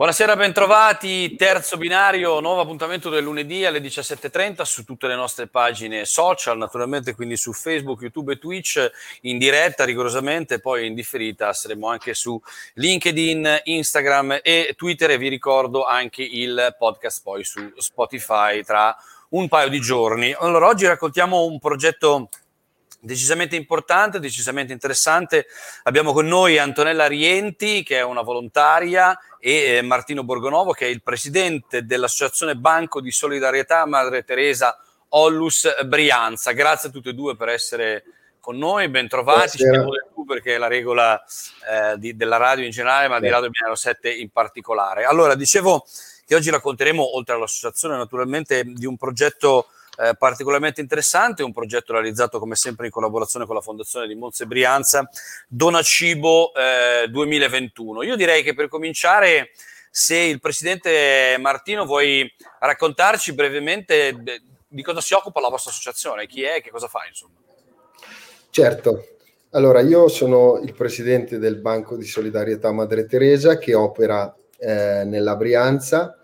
Buonasera, bentrovati. Terzo binario, nuovo appuntamento del lunedì alle 17.30 su tutte le nostre pagine social, naturalmente quindi su Facebook, YouTube e Twitch, in diretta rigorosamente, poi in differita saremo anche su LinkedIn, Instagram e Twitter e vi ricordo anche il podcast poi su Spotify tra un paio di giorni. Allora, oggi raccontiamo un progetto decisamente importante, decisamente interessante. Abbiamo con noi Antonella Rienti, che è una volontaria, e eh, Martino Borgonovo, che è il presidente dell'Associazione Banco di Solidarietà Madre Teresa Ollus Brianza. Grazie a tutti e due per essere con noi, bentrovati. Ci chiamo tu perché è la regola eh, di, della radio in generale, ma di Radio Binaro 7 in particolare. Allora, dicevo che oggi racconteremo, oltre all'associazione, naturalmente di un progetto eh, particolarmente interessante, un progetto realizzato come sempre in collaborazione con la Fondazione di Monza e Brianza, Dona Cibo eh, 2021. Io direi che per cominciare, se il Presidente Martino vuoi raccontarci brevemente di cosa si occupa la vostra associazione, chi è, che cosa fa insomma. Certo, allora io sono il Presidente del Banco di Solidarietà Madre Teresa che opera eh, nella Brianza e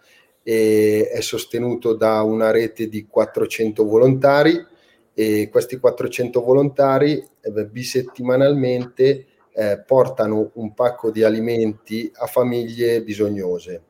è sostenuto da una rete di 400 volontari e questi 400 volontari eh, bisettimanalmente eh, portano un pacco di alimenti a famiglie bisognose.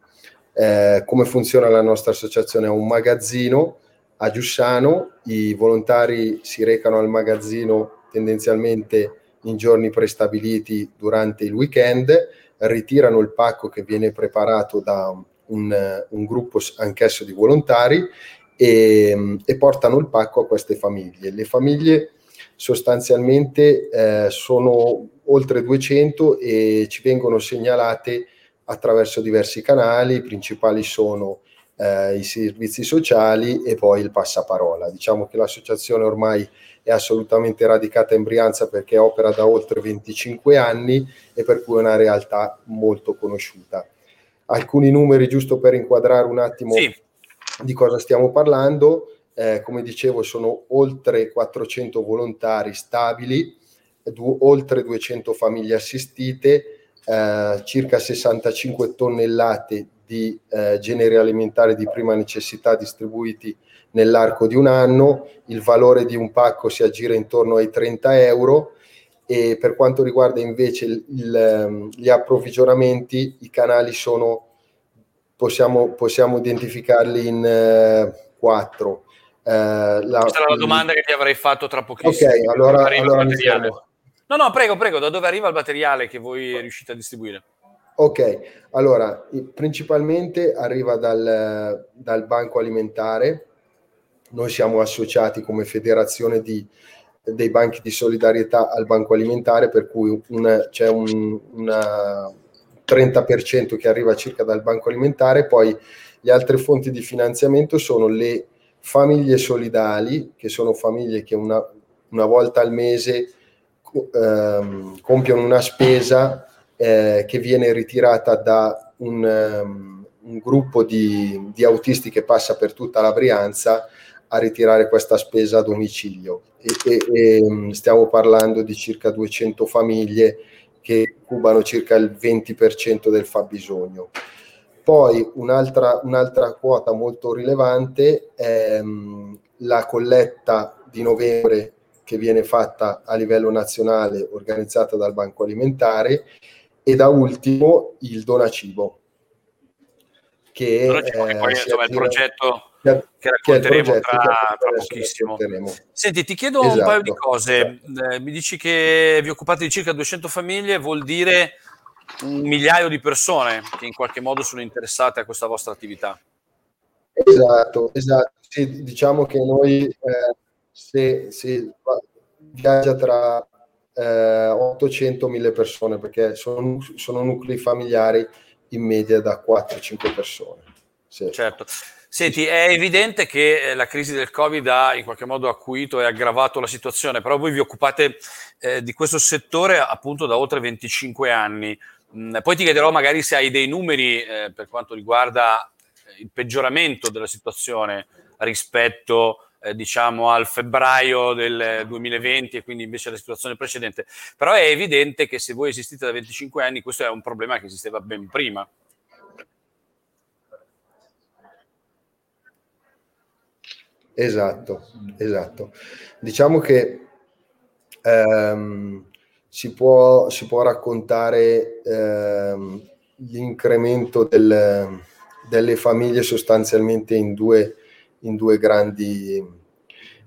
Eh, come funziona la nostra associazione? È un magazzino a Giussano, i volontari si recano al magazzino tendenzialmente in giorni prestabiliti durante il weekend, ritirano il pacco che viene preparato da un, un gruppo anch'esso di volontari e, e, portano il pacco a queste famiglie. Le famiglie sostanzialmente eh, sono oltre 200 e ci vengono segnalate attraverso diversi canali, i principali sono eh, i servizi sociali e poi il passaparola. Diciamo che l'associazione ormai è assolutamente radicata in Brianza perché opera da oltre 25 anni e per cui è una realtà molto conosciuta alcuni numeri giusto per inquadrare un attimo sì. di cosa stiamo parlando. Eh, come dicevo, sono oltre 400 volontari stabili, du- oltre 200 famiglie assistite, eh, circa 65 tonnellate di eh, generi alimentari di prima necessità distribuiti nell'arco di un anno. Il valore di un pacco si aggira intorno ai 30 euro e per quanto riguarda invece il, il, ehm, gli approvvigionamenti, i canali sono, possiamo, possiamo identificarli in eh, quattro. Eh, la, Questa è la domanda che ti avrei fatto tra pochissimo. Ok, allora, allora No, no, prego, prego, da dove arriva il materiale che voi riuscite a distribuire? Ok, allora, principalmente arriva dal, dal banco alimentare, noi siamo associati come federazione di dei banchi di solidarietà al banco alimentare, per cui una, c'è un una 30% che arriva circa dal banco alimentare, poi le altre fonti di finanziamento sono le famiglie solidali, che sono famiglie che una, una volta al mese ehm, compiono una spesa eh, che viene ritirata da un, um, un gruppo di, di autisti che passa per tutta la Brianza a ritirare questa spesa a domicilio e, e, e, mm, stiamo parlando di circa 200 famiglie che cubano circa il 20% del fabbisogno. Poi un'altra, un'altra quota molto rilevante è um, la colletta di novembre che viene fatta a livello nazionale organizzata dal Banco Alimentare e da ultimo il Donacibo che, Donacibo, eh, che poi insomma, il progetto che racconteremo che tra, tra pochissimo. Senti, ti chiedo esatto. un paio di cose. Eh, mi dici che vi occupate di circa 200 famiglie, vuol dire un migliaio di persone che in qualche modo sono interessate a questa vostra attività. Esatto, esatto. Sì, diciamo che noi eh, se, se viaggia tra eh, 800 1000 persone perché sono, sono nuclei familiari in media da 4-5 persone. Sì. Certo. Senti, è evidente che eh, la crisi del Covid ha in qualche modo acuito e aggravato la situazione, però voi vi occupate eh, di questo settore appunto da oltre 25 anni. Mm, poi ti chiederò magari se hai dei numeri eh, per quanto riguarda eh, il peggioramento della situazione rispetto eh, diciamo al febbraio del 2020 e quindi invece alla situazione precedente. Però è evidente che se voi esistite da 25 anni questo è un problema che esisteva ben prima. Esatto, esatto. Diciamo che ehm, si, può, si, può, raccontare ehm, l'incremento del, delle famiglie sostanzialmente in due, in due, grandi,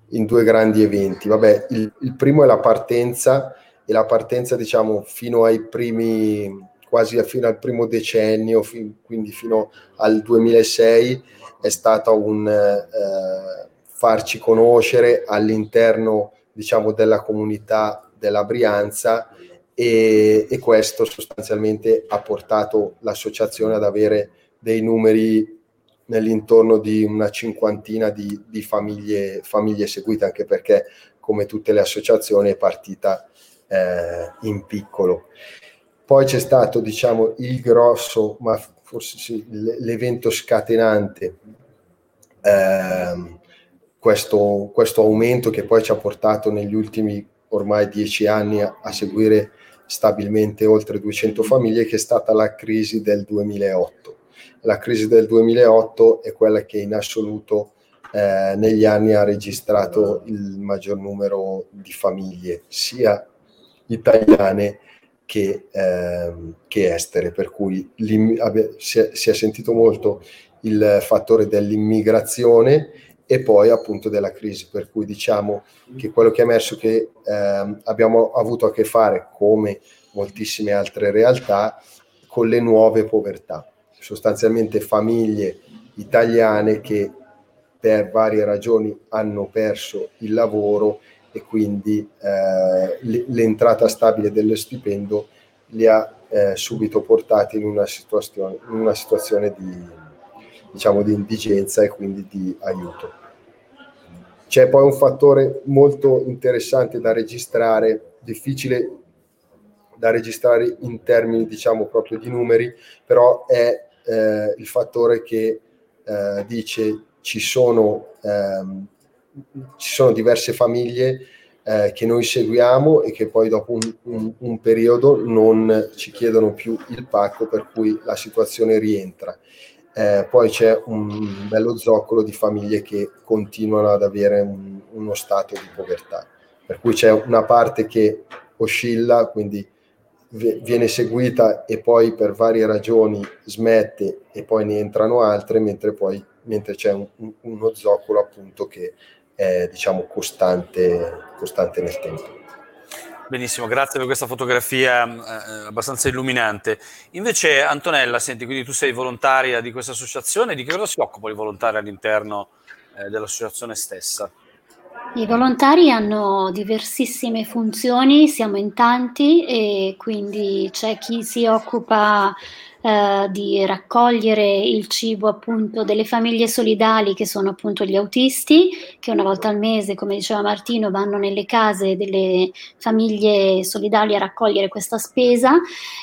in due grandi eventi. Vabbè, il, il primo è la partenza e la partenza diciamo fino ai primi quasi fino al primo decennio, fin, quindi fino al 2006, è stata un eh, farci conoscere all'interno diciamo, della comunità della Brianza e, e, questo sostanzialmente ha portato l'associazione ad avere dei numeri nell'intorno di una cinquantina di, di famiglie, famiglie, seguite, anche perché come tutte le associazioni è partita eh, in piccolo. Poi c'è stato diciamo, il grosso, ma forse sì, l'evento scatenante eh, questo, questo, aumento che poi ci ha portato negli ultimi ormai dieci anni a, a, seguire stabilmente oltre 200 famiglie, che è stata la crisi del 2008. La crisi del 2008 è quella che in assoluto eh, negli anni ha registrato il maggior numero di famiglie, sia italiane che, eh, che estere, per cui si è, si è sentito molto il fattore dell'immigrazione e poi appunto della crisi, per cui diciamo che quello che è emerso che eh, abbiamo avuto a che fare, come moltissime altre realtà, con le nuove povertà, sostanzialmente famiglie italiane che per varie ragioni hanno perso il lavoro e quindi eh, l'entrata stabile dello stipendio li ha eh, subito portati in una situazione, in una situazione di, diciamo, di indigenza e quindi di aiuto. C'è poi un fattore molto interessante da registrare, difficile da registrare in termini diciamo proprio di numeri, però è eh, il fattore che eh, dice ci sono, ehm, ci sono diverse famiglie eh, che noi seguiamo e che poi dopo un, un, un, periodo non ci chiedono più il pacco per cui la situazione rientra eh, poi c'è un bello zoccolo di famiglie che continuano ad avere un, uno stato di povertà, per cui c'è una parte che oscilla, quindi viene seguita e poi per varie ragioni smette e poi ne entrano altre, mentre poi mentre c'è un, uno zoccolo appunto che è diciamo costante, costante nel tempo. Benissimo, grazie per questa fotografia eh, abbastanza illuminante. Invece Antonella, senti, quindi tu sei volontaria di questa associazione, di che cosa si occupa i volontari all'interno eh, dell'associazione stessa? I volontari hanno diversissime funzioni, siamo in tanti e quindi c'è chi si occupa eh, di raccogliere il cibo appunto delle famiglie solidali che sono appunto gli autisti che una volta al mese come diceva Martino vanno nelle case delle famiglie solidali a raccogliere questa spesa.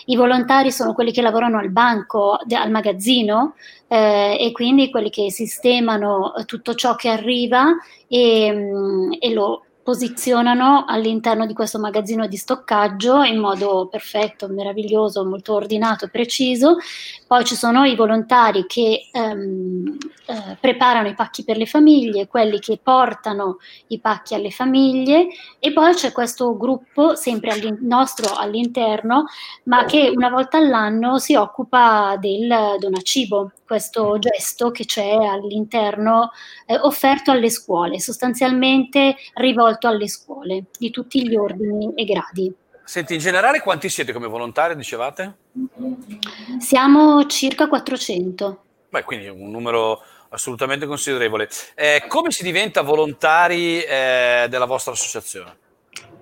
I volontari sono quelli che lavorano al banco al magazzino eh, e quindi quelli che sistemano tutto ciò che arriva e, mm, e lo posizionano all'interno di questo magazzino di stoccaggio in modo perfetto, meraviglioso, molto ordinato e preciso. Poi ci sono i volontari che ehm, eh, preparano i pacchi per le famiglie, quelli che portano i pacchi alle famiglie e poi c'è questo gruppo sempre all'in- nostro all'interno, ma che una volta all'anno si occupa del donacibo, questo gesto che c'è all'interno eh, offerto alle scuole, sostanzialmente rivolto rivolto alle scuole di tutti gli ordini e gradi. Senti, in generale quanti siete come volontari, dicevate? Siamo circa 400. Beh, quindi un numero assolutamente considerevole. Eh, come si diventa volontari eh, della vostra associazione?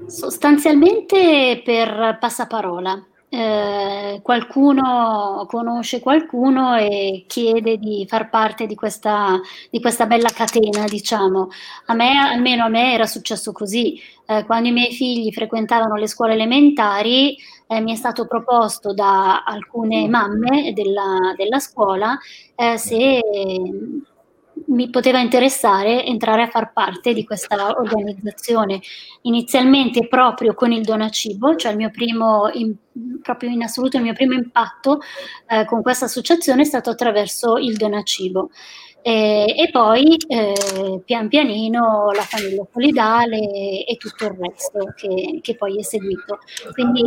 Sostanzialmente per passaparola. Eh, qualcuno conosce qualcuno e chiede di far parte di questa, di questa bella catena, diciamo. A me, almeno a me era successo così. Eh, quando i miei figli frequentavano le scuole elementari, eh, mi è stato proposto da alcune mamme della, della scuola eh, se mi poteva interessare entrare a far parte di questa organizzazione. Inizialmente proprio con il Donacibo, cioè il mio primo, in, proprio in assoluto il mio primo impatto eh, con questa associazione è stato attraverso il Donacibo. E, e poi eh, pian pianino la famiglia solidale e tutto il resto che, che poi è seguito. Quindi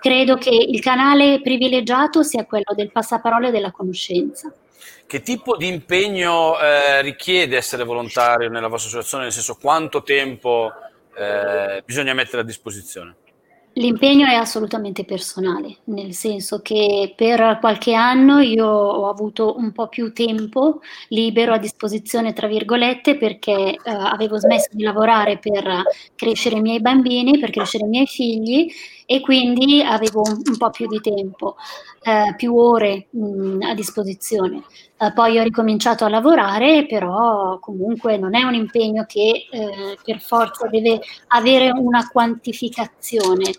credo che il canale privilegiato sia quello del passaparola della conoscenza. Che tipo di impegno eh, richiede essere volontario nella vostra associazione? Nel senso, quanto tempo eh, bisogna mettere a disposizione? L'impegno è assolutamente personale, nel senso che per qualche anno io ho avuto un po' più tempo libero a disposizione, tra virgolette, perché eh, avevo smesso di lavorare per crescere i miei bambini, per crescere i miei figli e quindi avevo un, un po' più di tempo, eh, più ore mh, a disposizione. Eh, poi ho ricominciato a lavorare, però comunque non è un impegno che eh, per forza deve avere una quantificazione.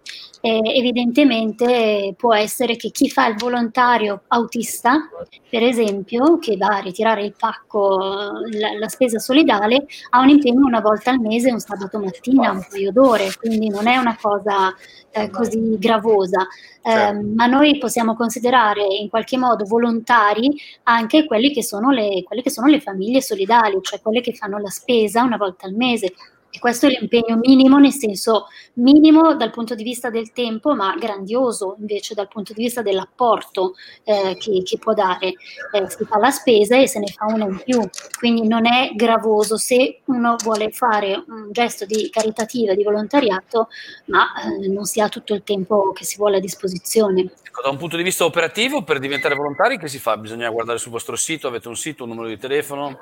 evidentemente può essere che chi fa il volontario autista, per esempio, che va a ritirare il pacco, la, la spesa solidale, ha un impegno una volta al mese, un sabato mattina, un paio d'ore, quindi non è una cosa eh, così gravosa, eh, certo. ma noi possiamo considerare in qualche modo volontari anche quelli che sono le, quelle che sono le famiglie solidali, cioè quelle che fanno la spesa una volta al mese. E questo è l'impegno minimo, nel senso minimo dal punto di vista del tempo, ma grandioso invece dal punto di vista dell'apporto eh, che, che, può dare. Eh, si fa la spesa e se ne fa una in più, quindi non è gravoso se uno vuole fare un gesto di caritativa, di volontariato, ma eh, non si ha tutto il tempo che si vuole a disposizione. Ecco, da un punto di vista operativo, per diventare volontari, che si fa? Bisogna guardare sul vostro sito, avete un sito, un numero di telefono?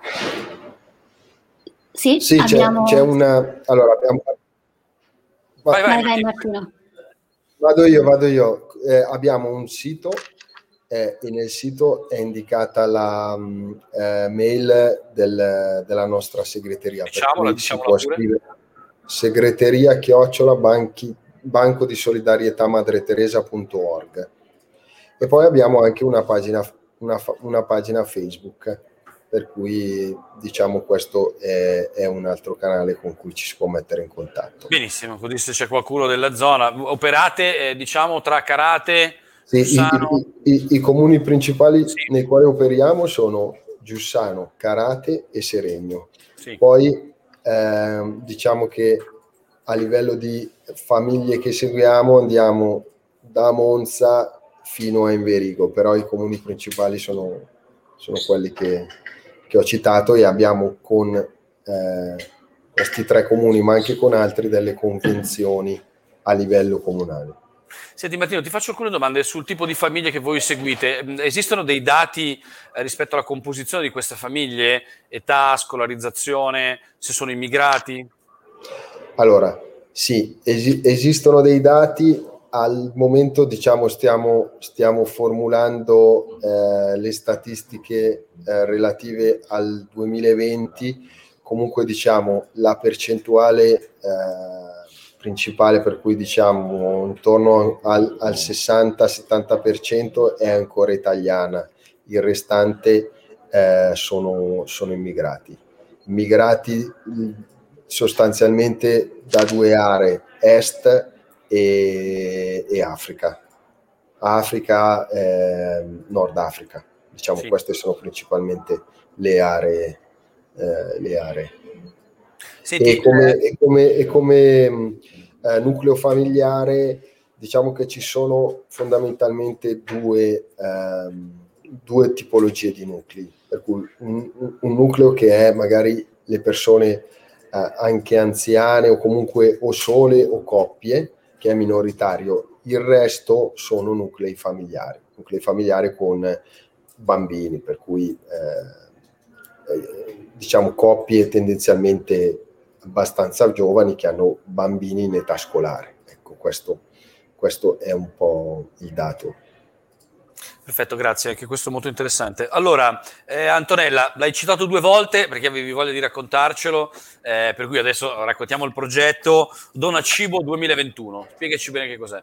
Sì, sì abbiamo... c'è, c'è, una... Allora, abbiamo... Vai, vai, vai, Martino. Vado io, vado io. Eh, abbiamo un sito eh, e nel sito è indicata la mm, eh, mail del, della nostra segreteria. Diciamola, diciamola si può scrivere segreteria chiocciola banchi, banco di solidarietà madreteresa.org e poi abbiamo anche una pagina, una, una pagina Facebook per cui diciamo questo è, è, un altro canale con cui ci si può mettere in contatto. Benissimo, così se c'è qualcuno della zona, operate eh, diciamo tra Carate, sì, Giussano... i, i, i, comuni principali sì. nei quali operiamo sono Giussano, Carate e Seregno. Sì. Poi eh, diciamo che a livello di famiglie che seguiamo andiamo da Monza fino a Inverigo, però i comuni principali sono, sono quelli che, che ho citato e abbiamo con eh, questi tre comuni, ma anche con altri, delle convenzioni a livello comunale. Senti Martino, ti faccio alcune domande sul tipo di famiglie che voi seguite. Esistono dei dati eh, rispetto alla composizione di queste famiglie? Età, scolarizzazione, se sono immigrati? Allora, sì, es- esistono dei dati al momento diciamo stiamo, stiamo formulando eh, le statistiche eh, relative al 2020 comunque diciamo la percentuale eh, principale per cui diciamo intorno al, al 60-70% è ancora italiana. Il restante eh, sono, sono immigrati. Immigrati sostanzialmente da due aree est e, e Africa. Africa, eh, Nord Africa, diciamo sì. queste sono principalmente le aree. Eh, le aree. Senti, e come, eh... e come, e come eh, nucleo familiare diciamo che ci sono fondamentalmente due, ehm, due tipologie di nuclei, per cui un, un, nucleo che è magari le persone eh, anche anziane o comunque o sole o coppie, che è minoritario, il resto sono nuclei familiari, nuclei familiari con bambini, per cui eh, eh, diciamo coppie tendenzialmente abbastanza giovani che hanno bambini in età scolare. Ecco, questo, questo è un po' il dato. Perfetto, grazie, anche questo è molto interessante. Allora, eh, Antonella, l'hai citato due volte perché avevi voglia di raccontarcelo, eh, per cui adesso raccontiamo il progetto Dona Cibo 2021. Spiegaci bene che cos'è.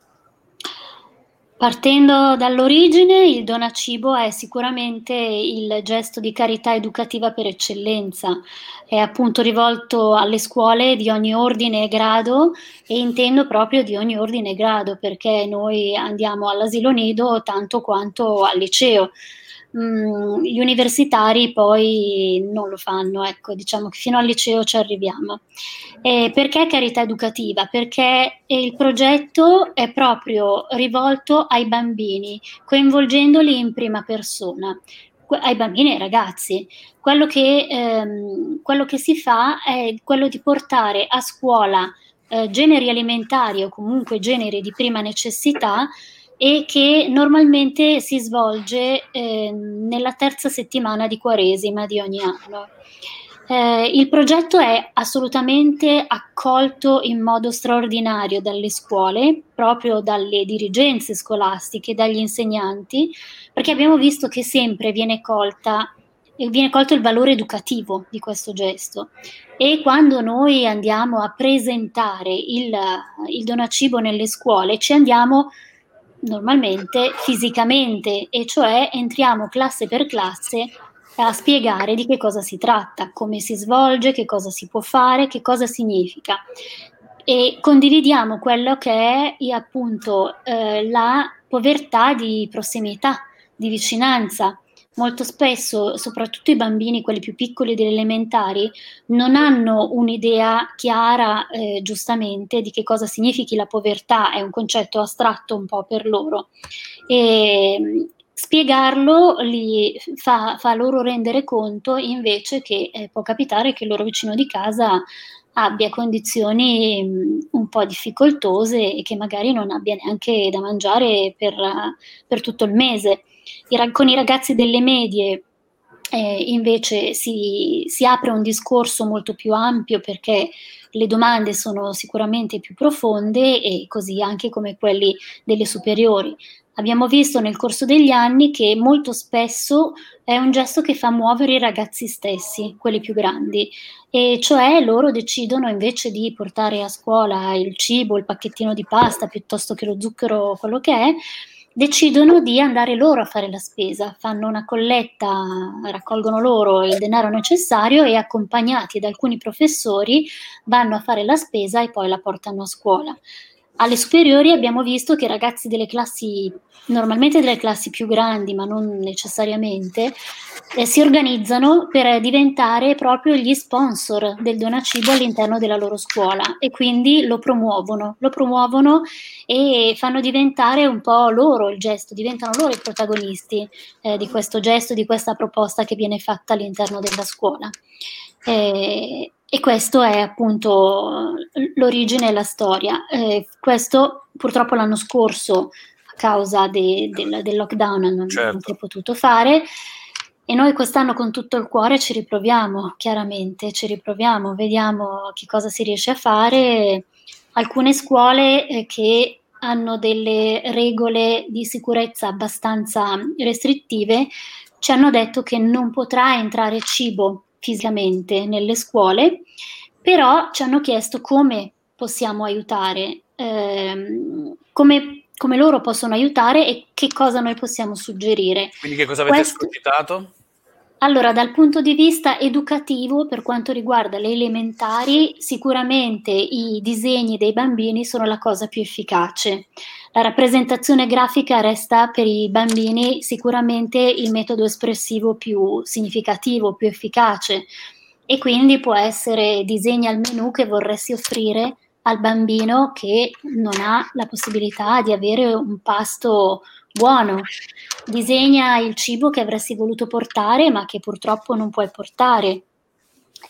Partendo dall'origine, il donacibo è sicuramente il gesto di carità educativa per eccellenza. È appunto rivolto alle scuole di ogni ordine e grado e intendo proprio di ogni ordine e grado perché noi andiamo all'asilo nido tanto quanto al liceo mh, gli universitari poi non lo fanno, ecco, diciamo che fino al liceo ci arriviamo. E perché carità educativa? Perché il progetto è proprio rivolto ai bambini, coinvolgendoli in prima persona ai bambini e ai ragazzi. Quello che, ehm, quello che, si fa è quello di portare a scuola eh, generi alimentari o comunque generi di prima necessità e che normalmente si svolge eh, nella terza settimana di Quaresima di ogni anno. Eh, il progetto è assolutamente accolto in modo straordinario dalle scuole, proprio dalle dirigenze scolastiche, dagli insegnanti, perché abbiamo visto che sempre viene colta viene colto il valore educativo di questo gesto e quando noi andiamo a presentare il, il donacibo nelle scuole ci andiamo normalmente fisicamente, e cioè entriamo classe per classe a spiegare di che cosa si tratta, come si svolge, che cosa si può fare, che cosa significa. E condividiamo quello che è appunto eh, la povertà di prossimità, di vicinanza, molto spesso, soprattutto i bambini, quelli più piccoli delle elementari, non hanno un'idea chiara, eh, giustamente, di che cosa significhi la povertà, è un concetto astratto un po' per loro. E spiegarlo li fa, fa loro rendere conto invece che eh, può capitare che il loro vicino di casa abbia condizioni mh, un po' difficoltose e che magari non abbia neanche da mangiare per, per tutto il mese. I, con i ragazzi delle medie eh, invece si, si, apre un discorso molto più ampio perché le domande sono sicuramente più profonde e così anche come quelli delle superiori. Abbiamo visto nel corso degli anni che molto spesso è un gesto che fa muovere i ragazzi stessi, quelli più grandi, e cioè loro decidono invece di portare a scuola il cibo, il pacchettino di pasta piuttosto che lo zucchero, quello che è, decidono di andare loro a fare la spesa, fanno una colletta, raccolgono loro il denaro necessario e accompagnati da alcuni professori vanno a fare la spesa e poi la portano a scuola. Alle superiori abbiamo visto che ragazzi delle classi, normalmente delle classi più grandi, ma non necessariamente, eh, si organizzano per diventare proprio gli sponsor del donacibo all'interno della loro scuola e quindi lo promuovono, lo promuovono e fanno diventare un po' loro il gesto, diventano loro i protagonisti eh, di questo gesto, di questa proposta che viene fatta all'interno della scuola. Eh, e questo è appunto l'origine e la storia. Eh, questo purtroppo l'anno scorso, a causa de, de, del lockdown, non, certo. non si è potuto fare. E noi quest'anno con tutto il cuore ci riproviamo, chiaramente, ci riproviamo, vediamo che cosa si riesce a fare. Alcune scuole eh, che hanno delle regole di sicurezza abbastanza restrittive ci hanno detto che non potrà entrare cibo fisicamente nelle scuole, però ci hanno chiesto come possiamo aiutare, ehm, come, come, loro possono aiutare e che cosa noi possiamo suggerire. Quindi che cosa avete Questo, scrutato? Allora, dal punto di vista educativo, per quanto riguarda le elementari, sicuramente i disegni dei bambini sono la cosa più efficace. La rappresentazione grafica resta per i bambini sicuramente il metodo espressivo più significativo, più efficace e quindi può essere disegni al menu che vorresti offrire al bambino che non ha la possibilità di avere un pasto buono. Disegna il cibo che avresti voluto portare ma che purtroppo non puoi portare.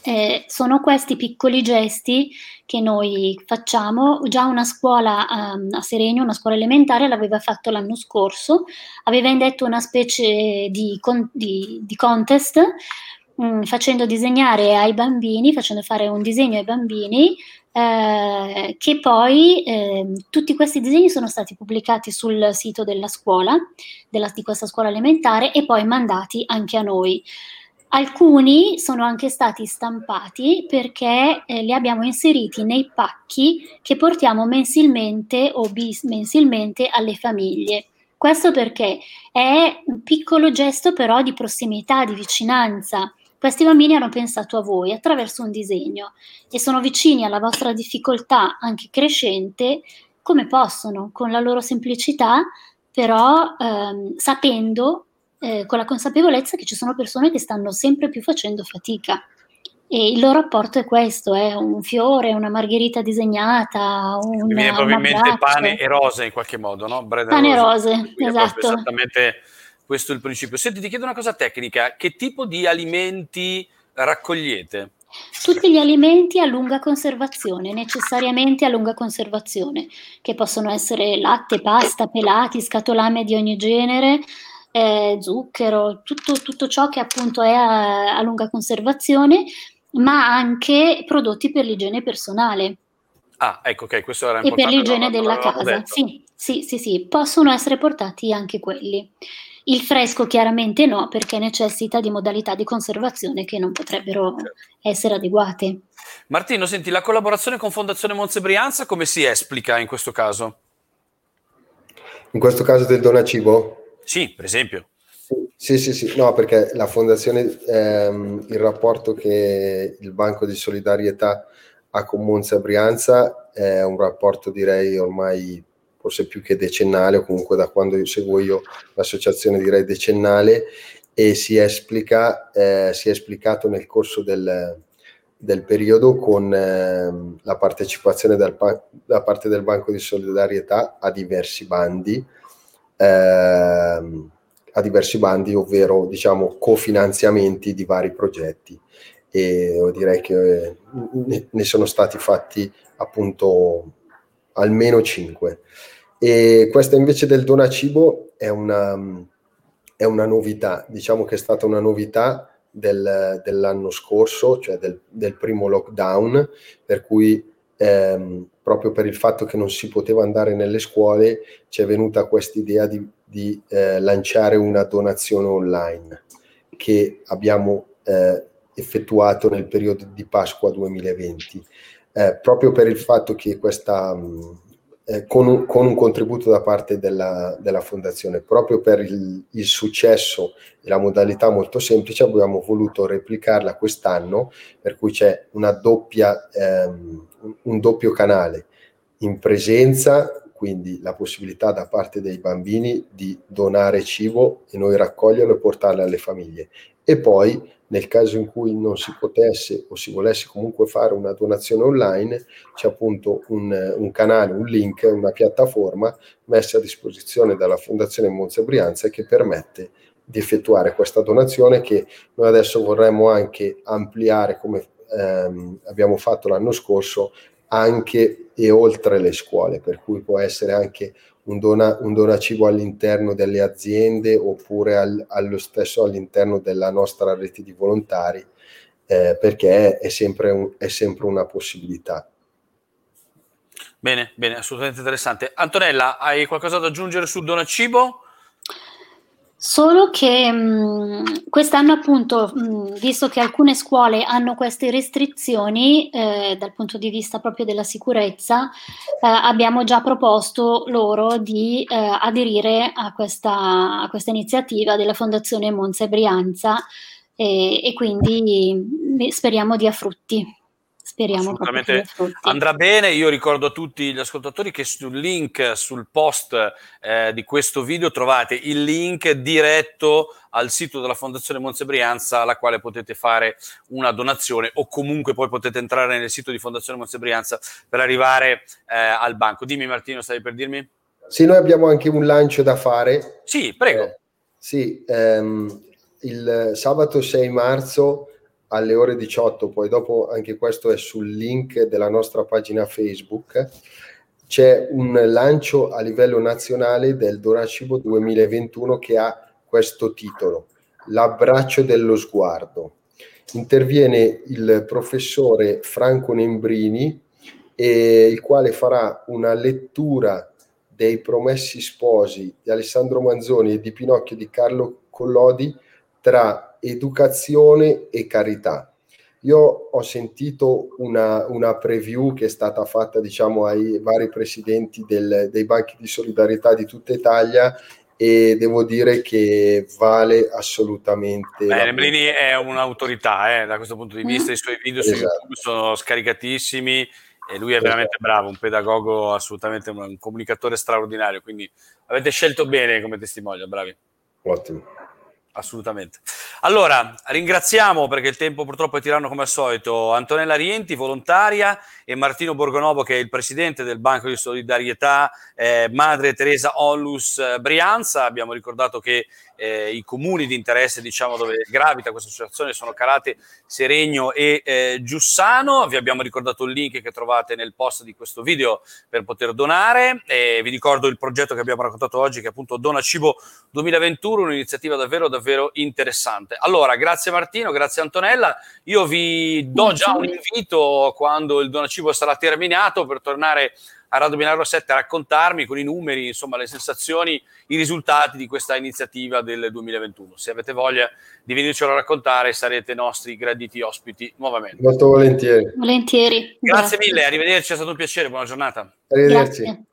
Eh, sono questi piccoli gesti che noi facciamo. Già una scuola um, a Serenio, una scuola elementare, l'aveva fatto l'anno scorso, aveva indetto una specie di, con- di, di contest mh, mm, facendo disegnare ai bambini, facendo fare un disegno ai bambini eh, che poi eh, tutti questi disegni sono stati pubblicati sul sito della scuola, della, di questa scuola elementare e poi mandati anche a noi. Alcuni sono anche stati stampati perché eh, li abbiamo inseriti nei pacchi che portiamo mensilmente o bimensilmente alle famiglie Questo perché è un piccolo gesto però di prossimità, di vicinanza. Questi bambini hanno pensato a voi attraverso un disegno e sono vicini alla vostra difficoltà anche crescente come possono, con la loro semplicità, però ehm, sapendo, eh, con la consapevolezza che ci sono persone che stanno sempre più facendo fatica. E il loro apporto è questo, è un fiore, una margherita disegnata, un, Mi viene probabilmente pane e rose in qualche modo, no? Bread pane e rose, rose esatto. Esattamente questo è il principio. Senti, ti chiedo una cosa tecnica, che tipo di alimenti raccogliete? Tutti gli alimenti a lunga conservazione, necessariamente a lunga conservazione, che possono essere latte, pasta, pelati, scatolame di ogni genere, eh, zucchero, tutto, tutto, ciò che appunto è a, a lunga conservazione, ma anche prodotti per l'igiene personale. Ah, ecco, ok, questo era importante. E per l'igiene della casa, sì, sì, sì, sì, possono essere portati anche quelli. Il fresco chiaramente no, perché necessita di modalità di conservazione che non potrebbero certo. essere adeguate. Martino, senti, la collaborazione con Fondazione Monze Brianza come si esplica in questo caso? In questo caso del donacibo? Sì, per esempio. Sì, sì, sì, no, perché la fondazione, ehm, il rapporto che il Banco di Solidarietà ha con Monza Brianza è un rapporto direi ormai forse più che decennale o comunque da quando seguo io l'associazione direi decennale e si esplica, eh, si è esplicato nel corso del, del periodo con eh, la partecipazione del, da parte del Banco di Solidarietà a diversi bandi, eh, a diversi bandi, ovvero diciamo cofinanziamenti di vari progetti e direi che ne sono stati fatti appunto almeno cinque. E questa invece del donacibo è una, è una novità, diciamo che è stata una novità del, dell'anno scorso, cioè del, del, primo lockdown, per cui ehm, proprio per il fatto che non si poteva andare nelle scuole ci è venuta questa idea di, di eh, lanciare una donazione online che abbiamo eh, effettuato nel periodo di Pasqua 2020, eh, proprio per il fatto che questa... Mh, eh, con, un, con, un, contributo da parte della, della fondazione. Proprio per il, il, successo e la modalità molto semplice abbiamo voluto replicarla quest'anno, per cui c'è doppia, ehm, un doppio canale in presenza, quindi la possibilità da parte dei bambini di donare cibo e noi raccoglierlo e portarlo alle famiglie. E poi nel caso in cui non si potesse o si volesse comunque fare una donazione online, c'è appunto un, un canale, un link, una piattaforma messa a disposizione dalla Fondazione Monza Brianza che permette di effettuare questa donazione che noi adesso vorremmo anche ampliare come ehm, abbiamo fatto l'anno scorso anche e oltre le scuole, per cui può essere anche un, dona, un donacibo all'interno delle aziende oppure al, allo stesso all'interno della nostra rete di volontari, eh, perché è sempre, un, è sempre una possibilità. Bene, bene, assolutamente interessante. Antonella, hai qualcosa da aggiungere sul donacibo? Solo che mh, quest'anno appunto, mh, visto che alcune scuole hanno queste restrizioni eh, dal punto di vista proprio della sicurezza, eh, abbiamo già proposto loro di eh, aderire a questa, a questa, iniziativa della Fondazione Monza e Brianza e, quindi speriamo dia frutti. Speriamo Assolutamente andrà bene. Io ricordo a tutti gli ascoltatori che sul link, sul post eh, di questo video trovate il link diretto al sito della Fondazione Monze Brianza, alla quale potete fare una donazione o comunque poi potete entrare nel sito di Fondazione Monze Brianza per arrivare eh, al banco. Dimmi Martino, stavi per dirmi? Sì, noi abbiamo anche un lancio da fare. Sì, prego. Eh, sì, ehm, il sabato 6 marzo alle ore 18, poi dopo anche questo è sul link della nostra pagina Facebook, c'è un lancio a livello nazionale del Donacibo 2021 che ha questo titolo, L'abbraccio dello sguardo. Interviene il professore Franco Nembrini, e il quale farà una lettura dei Promessi Sposi di Alessandro Manzoni e di Pinocchio di Carlo Collodi tra educazione e carità. Io ho sentito una, una, preview che è stata fatta diciamo, ai vari presidenti del, dei banchi di solidarietà di tutta Italia e devo dire che vale assolutamente. Beh, è un'autorità eh, da questo punto di mm. vista, i suoi video esatto. su YouTube sono scaricatissimi e lui è veramente esatto. bravo, un pedagogo assolutamente, un comunicatore straordinario, quindi avete scelto bene come testimonia, bravi. Ottimo assolutamente. Allora, ringraziamo perché il tempo purtroppo è tiranno come al solito Antonella Rienti, volontaria, e Martino Borgonovo che è il presidente del Banco di Solidarietà, eh, Madre Teresa Onlus eh, Brianza. Abbiamo ricordato che eh, i comuni di interesse diciamo, dove gravita questa associazione sono Carate, Seregno e eh, Giussano. Vi abbiamo ricordato il link che trovate nel post di questo video per poter donare. Vi ricordo il progetto che abbiamo raccontato oggi, che è appunto Dona Cibo 2021, un'iniziativa davvero, davvero interessante. Allora, grazie Martino, grazie Antonella. Io vi do già un invito quando il Dona Cibo sarà terminato per tornare a Radio Binario 7 a raccontarmi con i numeri, insomma, le sensazioni, i risultati di questa iniziativa del 2021. Se avete voglia di venircelo a raccontare, sarete nostri graditi ospiti nuovamente. Molto volentieri. Volentieri. Grazie, Grazie. mille, arrivederci, è stato un piacere, buona giornata. Arrivederci. Grazie.